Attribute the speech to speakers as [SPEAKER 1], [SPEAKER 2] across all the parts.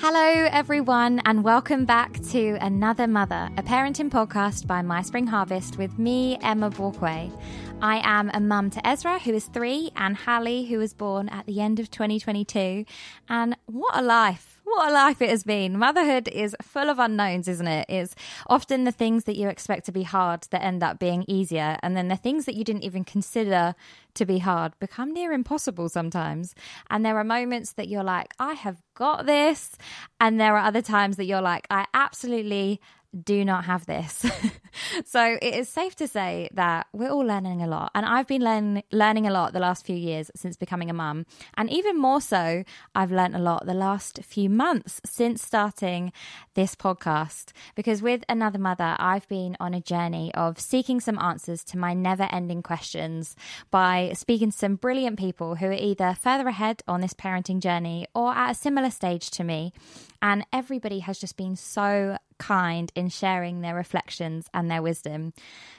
[SPEAKER 1] Hello, everyone, and welcome back to Another Mother, a parenting podcast by My Spring Harvest with me, Emma Borquaye. I am a mum to Ezra, who is three, and Hallie, who was born at the end of 2022. And what a life! What a life it has been. Motherhood is full of unknowns, isn't it? It's often the things that you expect to be hard that end up being easier. And then the things that you didn't even consider to be hard become near impossible sometimes. And there are moments that you're like, I have got this. And there are other times that you're like, I absolutely do not have this. so it is safe to say that we're all learning a lot. And I've been learn- learning a lot the last few years since becoming a mum. And even more so, I've learned a lot the last few months since starting this podcast. Because with Another Mother, I've been on a journey of seeking some answers to my never ending questions by speaking to some brilliant people who are either further ahead on this parenting journey or at a similar stage to me. And everybody has just been so kind in sharing their reflections and their wisdom.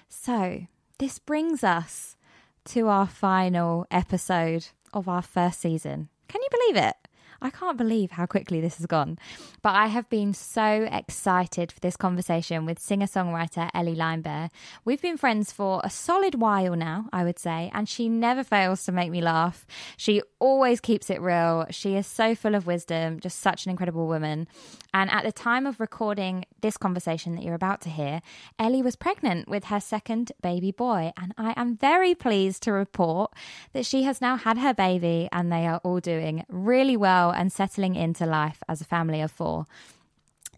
[SPEAKER 1] So, this brings us to our final episode of our first season. Can you believe it? I can't believe how quickly this has gone. But I have been so excited for this conversation with singer songwriter Ellie Limebear. We've been friends for a solid while now, I would say, and she never fails to make me laugh. She always keeps it real. She is so full of wisdom, just such an incredible woman. And at the time of recording this conversation that you're about to hear, Ellie was pregnant with her second baby boy. And I am very pleased to report that she has now had her baby and they are all doing really well and settling into life as a family of four.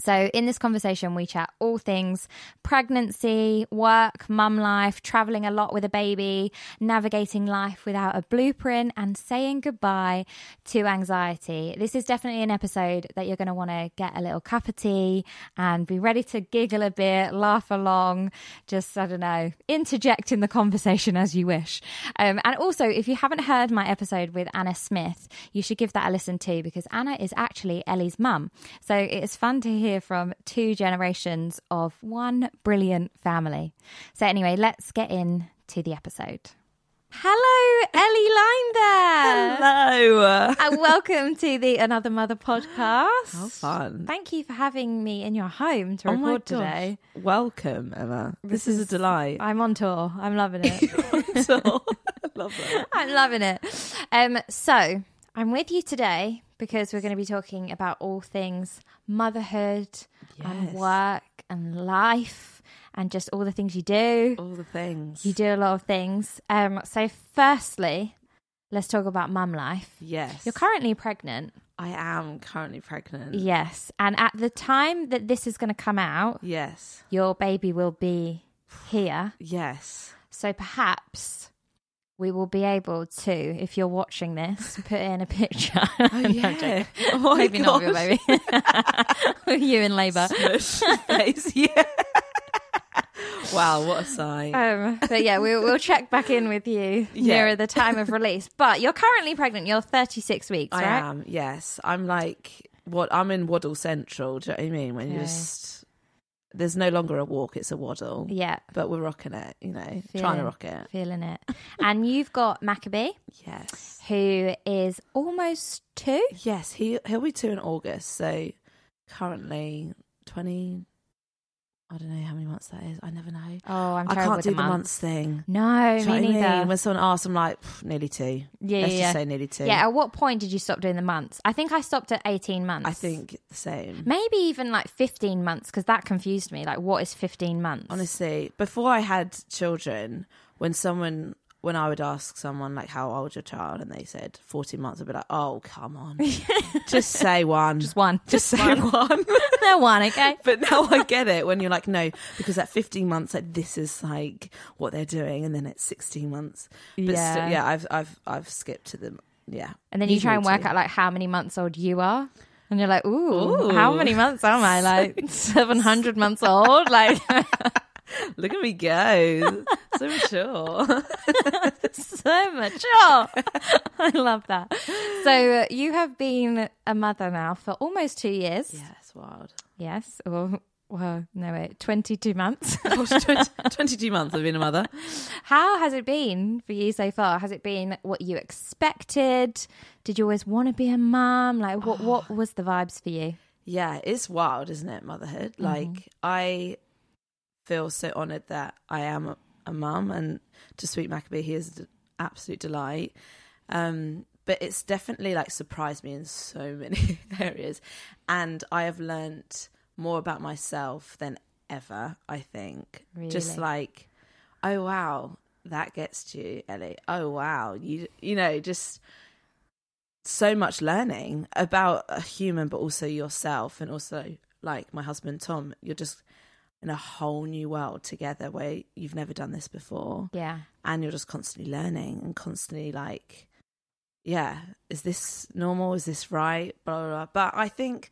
[SPEAKER 1] So, in this conversation, we chat all things pregnancy, work, mum life, traveling a lot with a baby, navigating life without a blueprint, and saying goodbye to anxiety. This is definitely an episode that you're going to want to get a little cup of tea and be ready to giggle a bit, laugh along, just, I don't know, interject in the conversation as you wish. Um, and also, if you haven't heard my episode with Anna Smith, you should give that a listen too, because Anna is actually Ellie's mum. So, it's fun to hear from two generations of one brilliant family. So, anyway, let's get in to the episode. Hello, Ellie Limebear.
[SPEAKER 2] Hello.
[SPEAKER 1] And welcome to the Another Mother podcast.
[SPEAKER 2] How fun.
[SPEAKER 1] Thank you for having me in your home to
[SPEAKER 2] Oh
[SPEAKER 1] record today.
[SPEAKER 2] Welcome, Emma. This,
[SPEAKER 1] This
[SPEAKER 2] is,
[SPEAKER 1] is-
[SPEAKER 2] a delight.
[SPEAKER 1] I'm on tour. I'm loving it.
[SPEAKER 2] so, I love that.
[SPEAKER 1] I'm loving it. Um, so I'm with you today because we're going to be talking about all things motherhood and work and life and just all the things you do.
[SPEAKER 2] All the things.
[SPEAKER 1] You do a lot of things. Um, so firstly, let's talk about mum life.
[SPEAKER 2] Yes.
[SPEAKER 1] You're currently pregnant.
[SPEAKER 2] I am currently pregnant.
[SPEAKER 1] Yes. And at the time that this is going to come out,
[SPEAKER 2] Yes.
[SPEAKER 1] your baby will be here.
[SPEAKER 2] Yes.
[SPEAKER 1] So perhaps we will be able to, if you're watching this, put in a picture.
[SPEAKER 2] Oh, yeah. Oh,
[SPEAKER 1] Maybe not of your baby. you in labour.
[SPEAKER 2] Yeah. wow, what a sight.
[SPEAKER 1] Um, but yeah, we'll, we'll check back in with you
[SPEAKER 2] Yeah.
[SPEAKER 1] nearer the time of release. But you're currently pregnant. You're 36 weeks,
[SPEAKER 2] I
[SPEAKER 1] right?
[SPEAKER 2] am, yes. I'm like, what? I'm in Waddle Central. Do you know what I mean? When you
[SPEAKER 1] Okay.
[SPEAKER 2] just, there's no longer a walk, it's a waddle.
[SPEAKER 1] Yeah,
[SPEAKER 2] But we're rocking it, you know, trying to rock it.
[SPEAKER 1] feeling it. and you've got Maccabee,
[SPEAKER 2] Yes.
[SPEAKER 1] who is almost two.
[SPEAKER 2] Yes, he he'll be two in August. So currently twenty. I don't know how many months that is. I never know.
[SPEAKER 1] Oh, I'm
[SPEAKER 2] I can't do
[SPEAKER 1] the months.
[SPEAKER 2] months thing.
[SPEAKER 1] No,
[SPEAKER 2] Do
[SPEAKER 1] me
[SPEAKER 2] what I mean? When someone asks, I'm like nearly two.
[SPEAKER 1] Yeah,
[SPEAKER 2] Let's
[SPEAKER 1] yeah,
[SPEAKER 2] just say nearly two.
[SPEAKER 1] Yeah, at what point did you stop doing the months? I think I stopped at 18 months.
[SPEAKER 2] I think the same.
[SPEAKER 1] Maybe even like 15 months because that confused me. Like, what is 15 months?
[SPEAKER 2] Honestly, before I had children, when someone when I would ask someone like how old your child and they said 14 months, I'd be like, oh come on, just say one,
[SPEAKER 1] Just one.
[SPEAKER 2] just say one.
[SPEAKER 1] no one, okay?
[SPEAKER 2] But now I get it when you're like, no, because at 15 months, like this is like what they're doing, and then at 16 months, but
[SPEAKER 1] Yeah.
[SPEAKER 2] still, yeah, I've I've I've skipped to them, yeah.
[SPEAKER 1] And then you try and work
[SPEAKER 2] Usually
[SPEAKER 1] out like how many months old you are. And you're like, ooh,
[SPEAKER 2] Ooh.
[SPEAKER 1] how many months am I? Like 700 months old? Like.
[SPEAKER 2] Look at me go, so mature.
[SPEAKER 1] so mature. I love that. So uh, you have been a mother now for almost two years.
[SPEAKER 2] yeah, it's wild.
[SPEAKER 1] Yes. Or, well, no, wait, 22 months.
[SPEAKER 2] 20, 22 months I've been a mother.
[SPEAKER 1] How has it been for you so far? Has it been what you expected? Did you always want to be a mum? Like, what, what was the vibes for you?
[SPEAKER 2] yeah, it's wild, isn't it, motherhood?
[SPEAKER 1] Mm-hmm.
[SPEAKER 2] Like I feel so honoured that I am a, a mum, and to Sweet Maccabee, he is an absolute delight. Um, but it's definitely like surprised me in so many areas, and I have learnt more about myself than ever. I think just like, oh wow, that gets to you, Ellie. Oh wow, you you know just so much learning about a human, but also yourself, and also like my husband Tom. You're just in a whole new world together where you've never done this before,
[SPEAKER 1] Yeah.
[SPEAKER 2] and you're just constantly learning and constantly like, yeah, is this normal? Is this right? Blah blah. blah. But I think,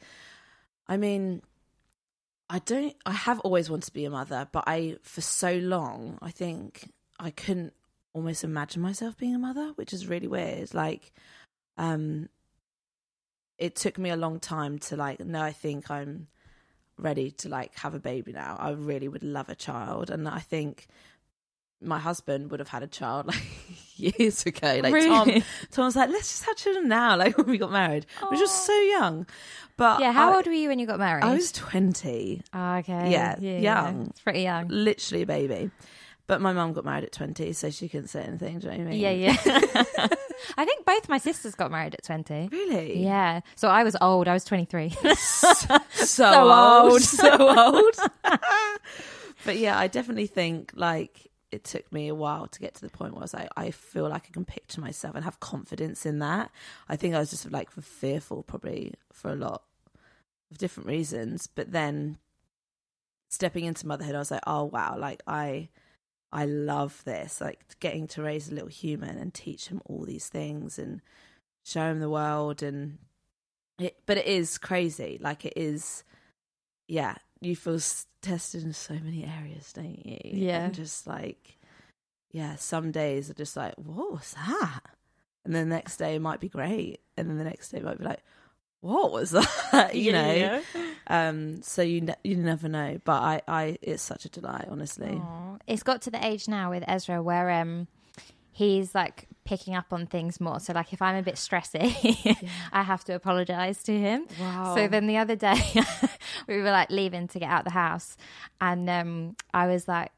[SPEAKER 2] I mean. I don't. I have always wanted to be a mother, but I, for so long, I think I couldn't almost imagine myself being a mother, which is really weird. Like, um, it took me a long time to like. No, I think I'm ready to like have a baby now. I really would love a child, and I think my husband would have had a child like years ago. Like Tom,
[SPEAKER 1] Really?
[SPEAKER 2] Tom was like, "Let's just have children now." Like when we got married, we were just so young. But
[SPEAKER 1] Yeah. How
[SPEAKER 2] I-
[SPEAKER 1] old were you when you got married?
[SPEAKER 2] I was twenty
[SPEAKER 1] Oh, okay.
[SPEAKER 2] Yeah, young.
[SPEAKER 1] It's pretty young.
[SPEAKER 2] literally a baby. But my mum got married at 20, so she couldn't say anything. Do you know what I mean?
[SPEAKER 1] Yeah, yeah. I think both my sisters got married at 20.
[SPEAKER 2] Really?
[SPEAKER 1] Yeah. So I was old. I was 23.
[SPEAKER 2] So,
[SPEAKER 1] So
[SPEAKER 2] old.
[SPEAKER 1] old.
[SPEAKER 2] So old. but yeah, I definitely think like it took me a while to get to the point where I was like, I feel like I can picture myself and have confidence in that. I think I was just like fearful probably for a lot of different reasons. But then stepping into motherhood, I was like, oh wow, like I I love this. Like getting to raise a little human and teach him all these things and show him the world and it but it is crazy. Like it is yeah, you feel tested in so many areas, don't you?
[SPEAKER 1] Yeah.
[SPEAKER 2] And just like yeah, some days are just like, what was that? And then the next day might be great. And then the next day might be like, what was that? you know? Um, so you ne- you never know. But I, I it's such a delight, honestly.
[SPEAKER 1] Aw. It's got to the age now with Ezra where um he's like picking up on things more. So like if I'm a bit stressy, I have to apologize to him.
[SPEAKER 2] Wow.
[SPEAKER 1] So then the other day we were like leaving to get out the house and um I was like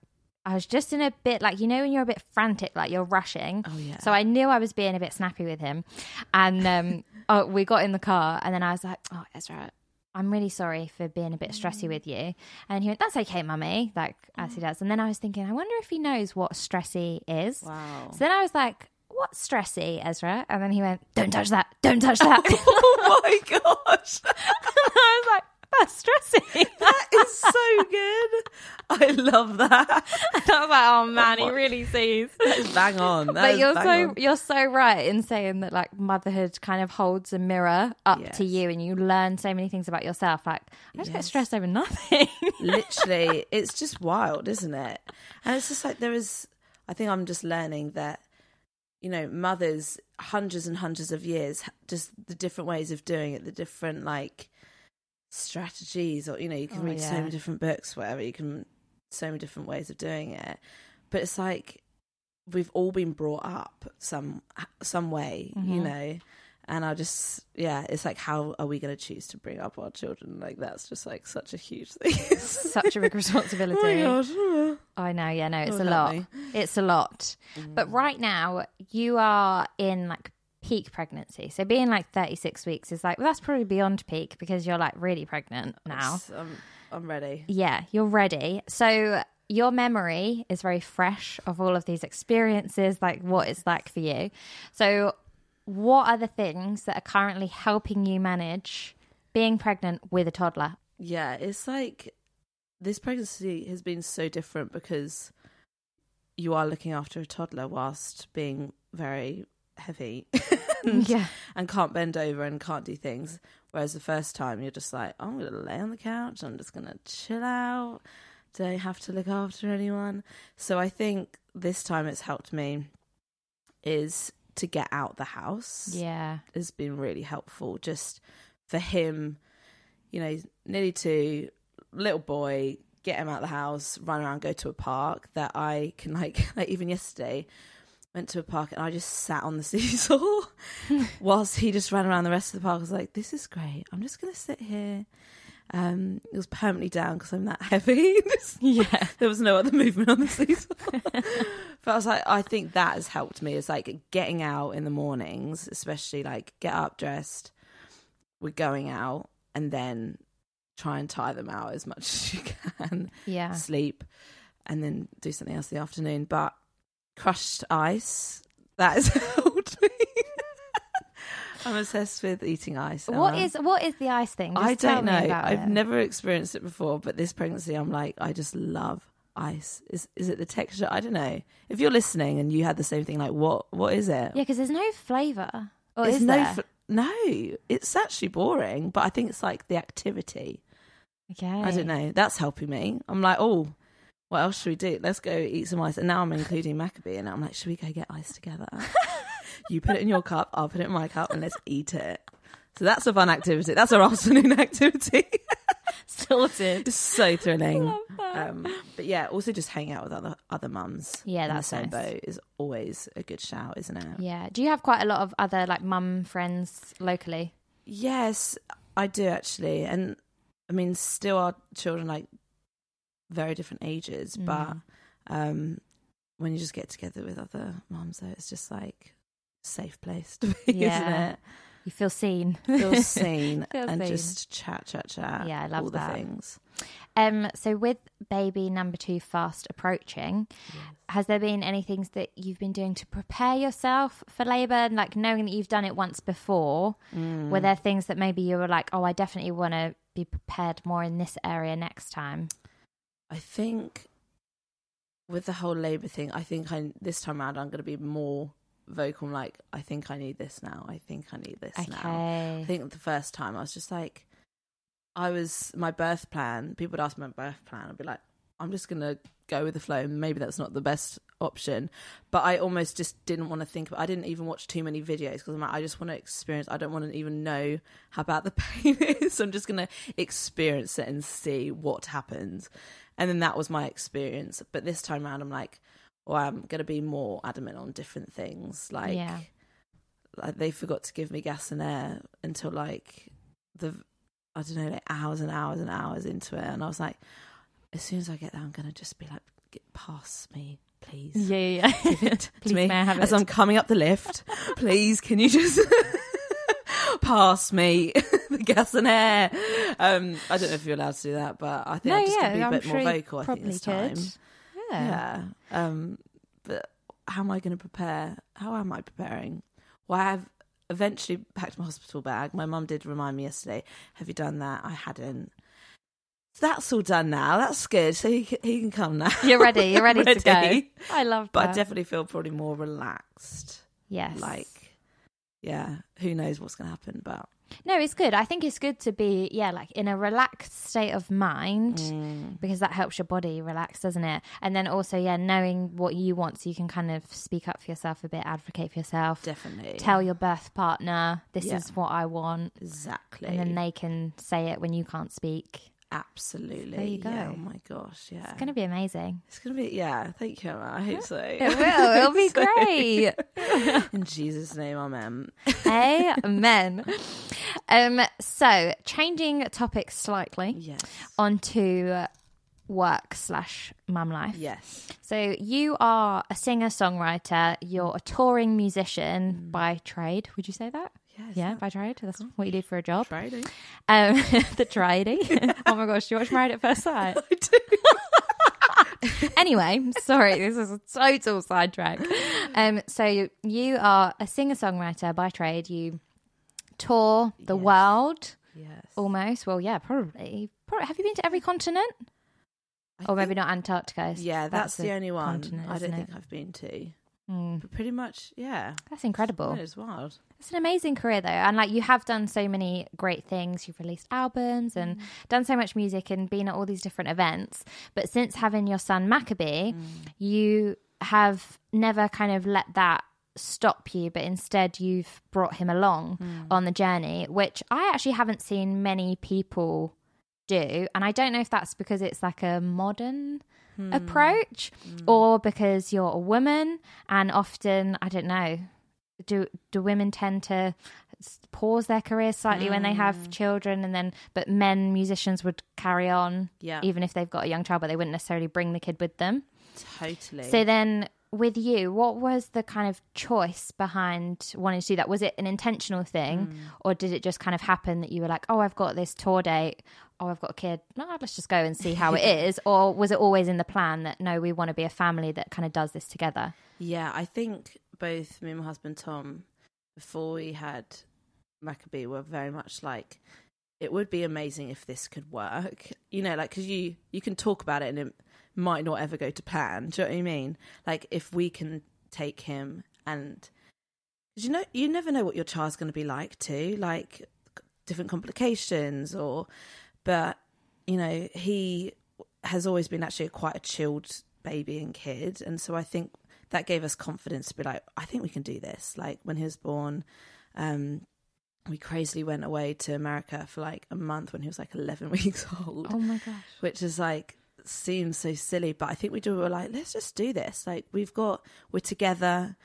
[SPEAKER 1] I was just in a bit like you know when you're a bit frantic like you're rushing.
[SPEAKER 2] Oh yeah.
[SPEAKER 1] So I knew I was being a bit snappy with him. And um oh, we got in the car and then I was like, "Oh, Ezra, I'm really sorry for being a bit stressy mm. with you. And he went, That's okay, mummy, like as he mm. does. And then I was thinking, I wonder if he knows what stressy is.
[SPEAKER 2] wow.
[SPEAKER 1] So then I was like, What's stressy, Ezra? And then he went, Don't touch that, don't touch that.
[SPEAKER 2] oh my gosh.
[SPEAKER 1] I was like, That's stressy.
[SPEAKER 2] That is so good. I love that.
[SPEAKER 1] And I was like, Oh man, he really sees.
[SPEAKER 2] That is bang on. That
[SPEAKER 1] but you're so
[SPEAKER 2] on.
[SPEAKER 1] you're so right in saying that like motherhood kind of holds a mirror up to you and you learn so many things about yourself like i just get stressed over nothing
[SPEAKER 2] literally it's just wild isn't it and it's just like there is i think i'm just learning that you know mothers hundreds and hundreds of years just the different ways of doing it the different like strategies or you know you can
[SPEAKER 1] Oh,
[SPEAKER 2] read so many different books whatever you can so many different ways of doing it but it's like we've all been brought up some some way you
[SPEAKER 1] Mhm.
[SPEAKER 2] know and I just, yeah, it's like, how are we going to choose to bring up our children? Like, that's just like such a huge thing.
[SPEAKER 1] such a big responsibility
[SPEAKER 2] Oh
[SPEAKER 1] i know yeah no it's
[SPEAKER 2] Oh,
[SPEAKER 1] a lot
[SPEAKER 2] me.
[SPEAKER 1] it's a lot but right now you are in like peak pregnancy so being like 36 weeks is like well that's probably beyond peak because you're like really pregnant now
[SPEAKER 2] I'm, I'm ready.
[SPEAKER 1] Yeah, you're ready. So your memory is very fresh of all of these experiences, like what it's like for you. So, what are the things that are currently helping you manage being pregnant with a toddler?
[SPEAKER 2] Yeah, it's like this pregnancy has been so different because you are looking after a toddler whilst being very heavy mm, and,
[SPEAKER 1] Yeah.
[SPEAKER 2] and can't bend over and can't do things. Whereas the first time you're just like, oh, I'm going to lay on the couch, I'm just going to chill out, don't have to look after anyone. So I think this time it's helped me is to get out the house
[SPEAKER 1] Yeah.
[SPEAKER 2] has been really helpful just for him you know nearly two little boy get him out of the house run around go to a park that i can like like even yesterday went to a park and I just sat on the seesaw whilst he just ran around the rest of the park. I was like, this is great. I'm just going to sit here. Um, it was permanently down because I'm that heavy.
[SPEAKER 1] Yeah.
[SPEAKER 2] there was no other movement on the seesaw. but I was like, I think that has helped me. It's like getting out in the mornings, especially like get up dressed, we're going out, and then try and tie them out as much as you can
[SPEAKER 1] Yeah.
[SPEAKER 2] sleep, and then do something else in the afternoon. But crushed ice that has helped me. I'm obsessed with eating ice.
[SPEAKER 1] What is what is the ice thing? Just
[SPEAKER 2] I don't know. I've
[SPEAKER 1] it.
[SPEAKER 2] never experienced it before, but this pregnancy, I'm like, I just love ice. Is is it the texture? I don't know. If you're listening and you had the same thing, like what what is it?
[SPEAKER 1] Yeah, because there's no flavour. Or is
[SPEAKER 2] no,
[SPEAKER 1] there?
[SPEAKER 2] no. It's actually boring, but I think it's like the activity.
[SPEAKER 1] okay.
[SPEAKER 2] I don't know. That's helping me. I'm like, oh, what else should we do? Let's go eat some ice. And now I'm including Maccabee, and I'm like, should we go get ice together? you put it in your cup, I'll put it in my cup, and let's eat it. So that's a fun activity. That's our afternoon activity.
[SPEAKER 1] Sorted.
[SPEAKER 2] It's so thrilling. Um, but yeah, also just hang out with other other mums.
[SPEAKER 1] Yeah,
[SPEAKER 2] in the
[SPEAKER 1] that's
[SPEAKER 2] same
[SPEAKER 1] nice.
[SPEAKER 2] boat is always a good shout, isn't it?
[SPEAKER 1] Yeah. Do you have quite a lot of other like mum friends locally?
[SPEAKER 2] Yes, I do actually, and I mean, still our children like very different ages, but
[SPEAKER 1] Mm.
[SPEAKER 2] um, when you just get together with other moms, though, it's just like safe place to be,
[SPEAKER 1] Yeah.
[SPEAKER 2] isn't it?
[SPEAKER 1] You feel seen.
[SPEAKER 2] Feel seen
[SPEAKER 1] Feel
[SPEAKER 2] and
[SPEAKER 1] seen.
[SPEAKER 2] just chat, chat, chat.
[SPEAKER 1] Yeah, I love
[SPEAKER 2] all
[SPEAKER 1] that.
[SPEAKER 2] the things.
[SPEAKER 1] Um, so with baby number two fast approaching, has there been any things that you've been doing to prepare yourself for labour? And like knowing that you've done it once before,
[SPEAKER 2] Mm.
[SPEAKER 1] were there things that maybe you were like, oh, I definitely want to be prepared more in this area next time?
[SPEAKER 2] I think with the whole labour thing, I think I this time around I'm going to be more vocal. I'm like, I think I need this now. I think I need this now. I think the first time I was just like, I was my birth plan. People would ask me my birth plan. I'd be like, I'm just gonna go with the flow. Maybe that's not the best option, but I almost just didn't want to think. About, I didn't even watch too many videos because I'm like, I just want to experience. I don't want to even know how bad the pain is. So I'm just gonna experience it and see what happens. And then that was my experience. But this time around, I'm like, well, I'm gonna be more adamant on different things. Like,
[SPEAKER 1] Yeah.
[SPEAKER 2] like they forgot to give me gas and air until like the I don't know, like hours and hours and hours into it, and I was like, as soon as I get there, I'm gonna just be like, get past me, please.
[SPEAKER 1] Yeah, yeah, yeah.
[SPEAKER 2] Give it to
[SPEAKER 1] Please,
[SPEAKER 2] me
[SPEAKER 1] may I have
[SPEAKER 2] as? I'm coming up the lift. please, can you just pass me the gas and air? Um, I don't know if you're allowed to do that, but I think
[SPEAKER 1] no,
[SPEAKER 2] I'm just
[SPEAKER 1] yeah,
[SPEAKER 2] gonna be a
[SPEAKER 1] I'm
[SPEAKER 2] bit
[SPEAKER 1] sure
[SPEAKER 2] more vocal. I think this time.
[SPEAKER 1] Yeah.
[SPEAKER 2] Yeah. Um, but how am I going to prepare? How am I preparing? Well, I have eventually packed my hospital bag. My mum did remind me yesterday. Have you done that? I hadn't. So that's all done now. That's good. So he can, he can come now.
[SPEAKER 1] You're ready. You're ready, to go. I love that.
[SPEAKER 2] But
[SPEAKER 1] that.
[SPEAKER 2] I definitely feel probably more relaxed.
[SPEAKER 1] yes.
[SPEAKER 2] Like, yeah, who knows what's going to happen? But
[SPEAKER 1] No, it's good. I think it's good to be, yeah, like in a relaxed state of mind
[SPEAKER 2] mm,
[SPEAKER 1] because that helps your body relax, doesn't it? And then also, yeah, knowing what you want so you can kind of speak up for yourself a bit, advocate for yourself,
[SPEAKER 2] definitely
[SPEAKER 1] tell your birth partner, this
[SPEAKER 2] Yeah.
[SPEAKER 1] is what I want.
[SPEAKER 2] exactly.
[SPEAKER 1] And then they can say it when you can't speak.
[SPEAKER 2] Absolutely.
[SPEAKER 1] There you go.
[SPEAKER 2] Yeah, oh my gosh. Yeah.
[SPEAKER 1] It's going to be amazing.
[SPEAKER 2] It's gonna be yeah. Thank you, Emma. I hope so.
[SPEAKER 1] It will. It'll be
[SPEAKER 2] So-
[SPEAKER 1] great.
[SPEAKER 2] In Jesus' name, Amen.
[SPEAKER 1] Amen. Um, so, changing topics slightly
[SPEAKER 2] Yes.
[SPEAKER 1] onto work slash mum life.
[SPEAKER 2] Yes.
[SPEAKER 1] So you are a singer songwriter. You're a touring musician by trade. Would you say that?
[SPEAKER 2] Yes.
[SPEAKER 1] Yeah, by trade. That's what you do for a job.
[SPEAKER 2] Friday.
[SPEAKER 1] Um, the tradie. oh my gosh, do you watch Married at First Sight?
[SPEAKER 2] I do.
[SPEAKER 1] anyway, sorry, this is a total sidetrack. Um, so you are a singer songwriter by trade. You tour the
[SPEAKER 2] Yes.
[SPEAKER 1] world
[SPEAKER 2] Yes.
[SPEAKER 1] almost. Well, yeah, probably. probably. Have you been to every continent?
[SPEAKER 2] I
[SPEAKER 1] Or maybe not Antarctica.
[SPEAKER 2] Yeah, that's, the only one I don't think
[SPEAKER 1] it?
[SPEAKER 2] I've been to.
[SPEAKER 1] Mm,
[SPEAKER 2] But pretty much, yeah.
[SPEAKER 1] that's incredible.
[SPEAKER 2] It is wild.
[SPEAKER 1] It's an amazing career though, and like you have done so many great things. You've released albums and
[SPEAKER 2] Mm.
[SPEAKER 1] done so much music and been at all these different events. But since having your son Maccabee,
[SPEAKER 2] Mm.
[SPEAKER 1] you have never kind of let that stop you, but instead you've brought him along
[SPEAKER 2] Mm.
[SPEAKER 1] on the journey, which I actually haven't seen many people do. And I don't know if that's because it's like a modern approach or because you're a woman and often I don't know do do women tend to pause their careers slightly when they have mm. children and then but men musicians would carry on
[SPEAKER 2] Yeah.
[SPEAKER 1] even if they've got a young child but they wouldn't necessarily bring the kid with them.
[SPEAKER 2] Totally.
[SPEAKER 1] so then with you what was the kind of choice behind wanting to do that? Was it an intentional thing mm. or did it just kind of happen that you were like oh i've got this tour date. Oh i've got a kid. No let's just go and see how it is. Or was it always in the plan that no we want to be a family that kind of does this together?
[SPEAKER 2] Yeah, I think both me and my husband Tom, before we had Maccabee, were very much like, it would be amazing if this could work. You know, like because you you can talk about it and it might not ever go to plan. Do you know what I mean? Like if we can take him and 'cause you know you never know what your child's going to be like too, like different complications or, but you know he has always been actually quite a chilled baby and kid, and so I think that gave us confidence to be like, I think we can do this. Like when he was born, um, we crazily went away to America for like a month when he was like 11 weeks old,
[SPEAKER 1] oh my gosh
[SPEAKER 2] which is like seems so silly, but I think we do. We're like, let's just do this. Like we've got, we're together.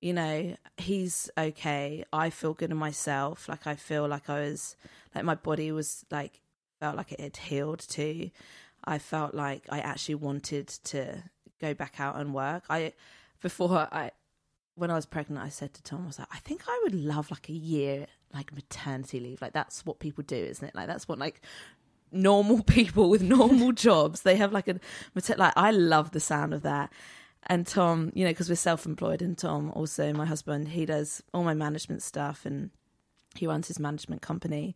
[SPEAKER 2] You know, he's okay. I feel good in myself. Like I feel like I was, like my body was like felt like it had healed too. I felt like I actually wanted to go back out and work. I before I when I was pregnant, I said to Tom, I was like, I think I would love like a year like maternity leave. Like that's what people do, isn't it? Like that's what like normal people with normal jobs they have like a like I love the sound of that. And Tom, you know, because we're self-employed, and Tom also my husband, he does all my management stuff and he runs his management company.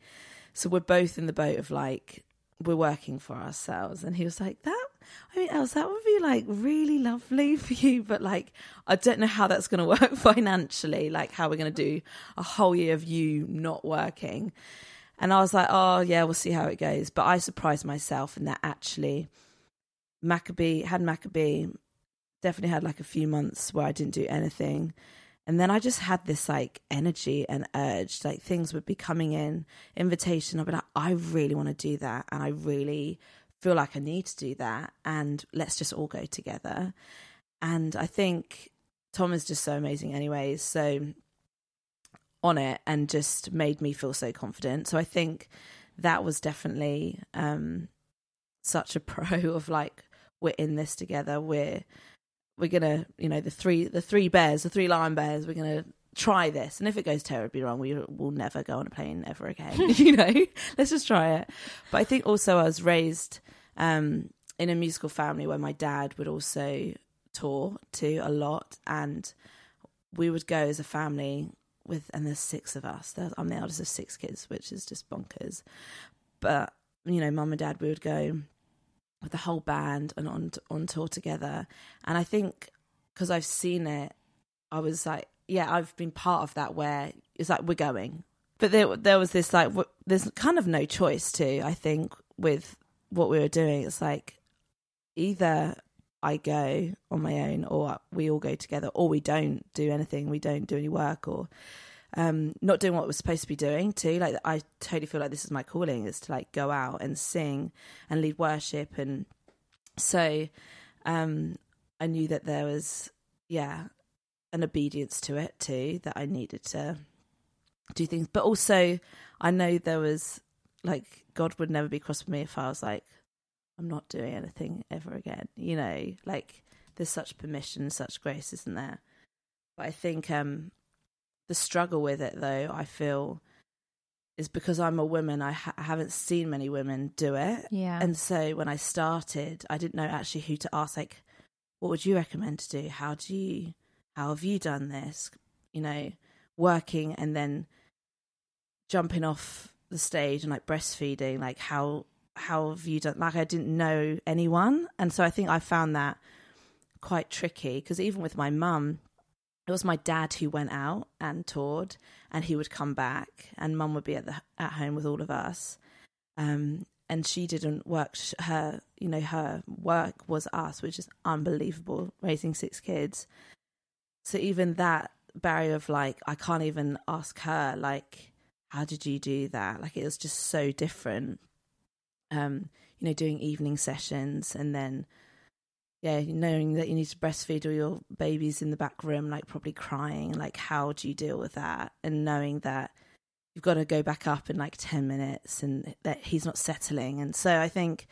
[SPEAKER 2] So we're both in the boat of like we're working for ourselves. And he was like, That I mean, Els, that would be like really lovely for you, but like I don't know how that's gonna work financially, like how we're gonna do a whole year of you not working. And I was like, Oh yeah, we'll see how it goes. But I surprised myself in that actually Maccabee had Maccabee, definitely had like a few months where I didn't do anything. And then I just had this like energy and urge, like things would be coming in, invitation. I'd be like, I really want to do that. And I really feel like I need to do that. And let's just all go together. And I think Tom is just so amazing, anyways. So on it and just made me feel so confident. So I think that was definitely um, such a pro of like, we're in this together. We're we're gonna you know the three the three bears the three lion bears we're gonna try this. And if it goes terribly wrong we will never go on a plane ever again you know? Let's just try it. But i think also i was raised um in a musical family where my dad would also tour too a lot. And we would go as a family with and there's six of us. There's, i'm the eldest of six kids which is just bonkers. But you know mum and dad we would go with the whole band and on on tour together. And I think because I've seen it, I was like, yeah, I've been part of that where it's like we're going. But there there was this like w- there's kind of no choice too. I think with what we were doing, it's like either I go on my own or we all go together, or we don't do anything. We don't do any work or um not doing what we're supposed to be doing too like i totally feel like this is my calling is to like go out and sing and lead worship and so um i knew that there was yeah an obedience to it too that i needed to do things. But also i know there was like god would never be cross with me if i was like i'm not doing anything ever again you know? Like there's such permission such grace isn't there? But i think um the struggle with it though i feel is because i'm a woman i ha- haven't seen many women do it.
[SPEAKER 1] Yeah.
[SPEAKER 2] And so when i started i didn't know actually who to ask like what would you recommend to do? How do you how have you done this? You know working and then jumping off the stage and like breastfeeding like how how have you done like i didn't know anyone. And so i think i found that quite tricky because even with my mum it was my dad who went out and toured and he would come back and mum would be at the at home with all of us. Um and she didn't work her you know her work was us which is unbelievable raising six kids so even that barrier of like i can't even ask her like how did you do that like it was just so different um you know doing evening sessions and then yeah, knowing that you need to breastfeed or your baby's in the back room, like probably crying, like how do you deal with that? And knowing that you've got to go back up in like 10 minutes and that he's not settling. And so I think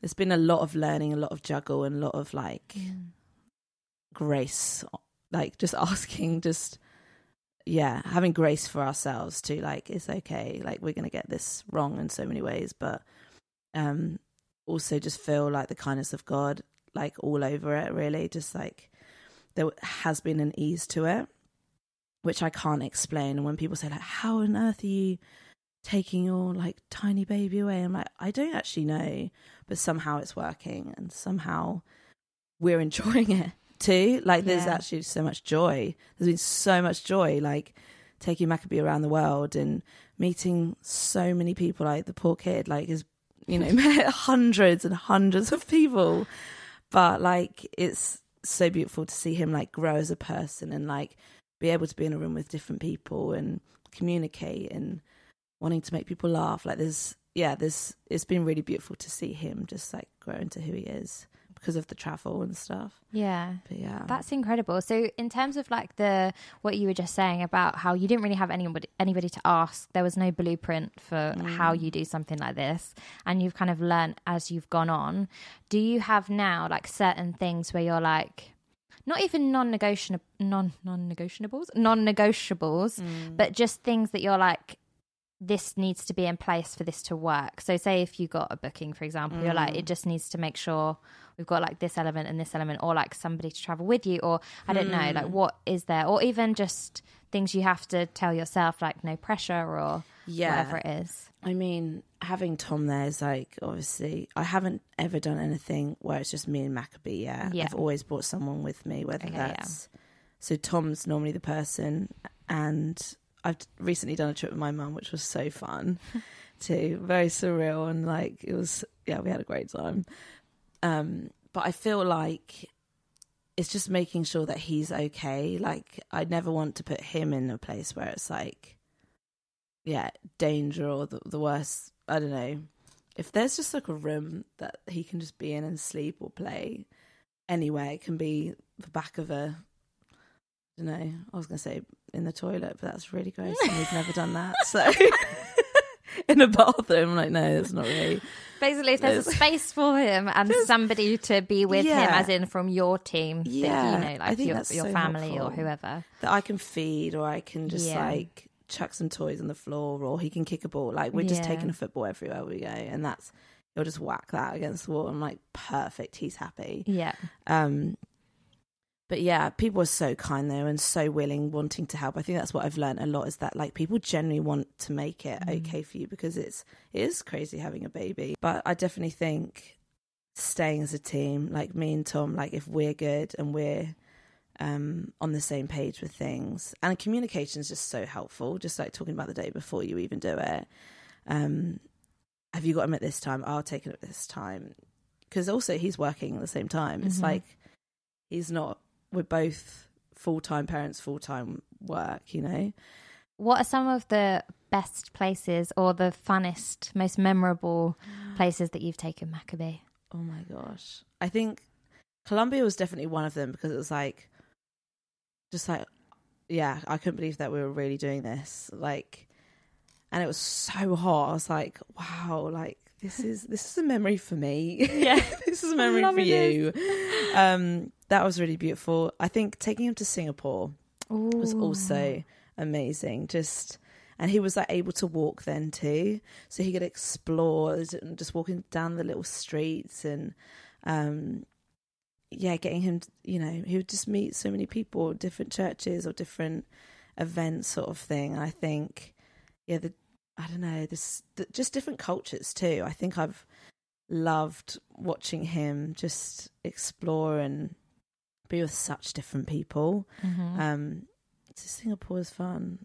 [SPEAKER 2] there's been a lot of learning, a lot of juggle, and a lot of like grace, like just asking, just yeah, having grace for ourselves to like it's okay, like we're gonna get this wrong in so many ways, but um also just feel like the kindness of God like all over it really just like there has been an ease to it which I can't explain. And when people say like how on earth are you taking your like tiny baby away? I'm like I don't actually know but somehow it's working and somehow we're enjoying it too. Like there's
[SPEAKER 1] Yeah.
[SPEAKER 2] actually so much joy. There's been so much joy like taking Maccabee around the world and meeting so many people like the poor kid like is you know met hundreds and hundreds of people. But like it's so beautiful to see him like grow as a person and like be able to be in a room with different people and communicate and wanting to make people laugh. Like there's yeah there's it's been really beautiful to see him just like grow into who he is because of the travel and stuff
[SPEAKER 1] Yeah.
[SPEAKER 2] but yeah
[SPEAKER 1] That's incredible. So, in terms of like the what you were just saying about how you didn't really have anybody anybody to ask, there was no blueprint for how mm. you do something like this, and you've kind of learned as you've gone on. Do you have now like certain things where you're like, not even non-negotiable, non non-negotiables, non-negotiables, mm. but just things that you're like. This needs to be in place for this to work. So, say if you got a booking, for example, you're like, it mm. just needs to make sure we've got like this element and this element or like somebody to travel with you or i don't know like mm. what is there or even just things you have to tell yourself like no pressure or
[SPEAKER 2] Yeah.
[SPEAKER 1] whatever it is
[SPEAKER 2] I mean, having Tom there is like obviously I haven't ever done anything where it's just me and Maccabee yet.
[SPEAKER 1] Yeah.
[SPEAKER 2] I've always brought someone with me, whether
[SPEAKER 1] Okay, yeah.
[SPEAKER 2] that's so Tom's normally the person and I've recently done a trip with my mum, which was so fun too. Very surreal and like it was yeah, we had a great time. Um but I feel like it's just making sure that he's okay. Like I never want to put him in a place where it's like yeah, danger or the, the worst. I don't know. If there's just like a room that he can just be in and sleep or play anywhere, it can be the back of a. I don't know. I was going to say in the toilet, but that's really gross, and we've never done that. So in a bathroom, I'm like, no, that's not really.
[SPEAKER 1] basically if there's a space for him and somebody to be with him as in from your team that,
[SPEAKER 2] Yeah,
[SPEAKER 1] you know
[SPEAKER 2] I
[SPEAKER 1] like
[SPEAKER 2] think
[SPEAKER 1] your,
[SPEAKER 2] that's
[SPEAKER 1] your
[SPEAKER 2] so
[SPEAKER 1] family or whoever
[SPEAKER 2] that I can feed or I can just
[SPEAKER 1] Yeah.
[SPEAKER 2] like chuck some toys on the floor or he can kick a ball. Like we're just
[SPEAKER 1] Yeah.
[SPEAKER 2] taking a football everywhere we go and that's he'll just whack that against the wall. I'm like, perfect, he's happy.
[SPEAKER 1] yeah
[SPEAKER 2] Um but yeah, people are so kind though and so willing, wanting to help. I think that's what I've learned a lot is that like people generally want to make it okay for you because it's it is crazy having a baby. But I definitely think staying as a team, like me and Tom, like if we're good and we're um on the same page with things and communication is just so helpful just like talking about the day before you even do it um have you got him at this time i'll take it at this time because also he's working at the same time it's
[SPEAKER 1] Mhm.
[SPEAKER 2] like he's not we're both full-time parents full-time work you know?
[SPEAKER 1] What are some of the best places or the funnest most memorable places that you've taken maccabee?
[SPEAKER 2] Oh my gosh. I think colombia was definitely one of them because it was like just like yeah i couldn't believe that we were really doing this like and it was so hot. I was like wow like this is this is a memory for me.
[SPEAKER 1] Yeah.
[SPEAKER 2] this is a memory for you. um that was really beautiful i think taking him to singapore was also amazing. Just and he was like able to walk then too, so he could explore and just walking down the little streets and um yeah, getting him. You know, he would just meet so many people, different churches or different events, sort of thing. And I think yeah, the I don't know, this the, just different cultures too. I think I've loved watching him just explore and be with such different people.
[SPEAKER 1] Mhm.
[SPEAKER 2] Um, so Singapore is fun,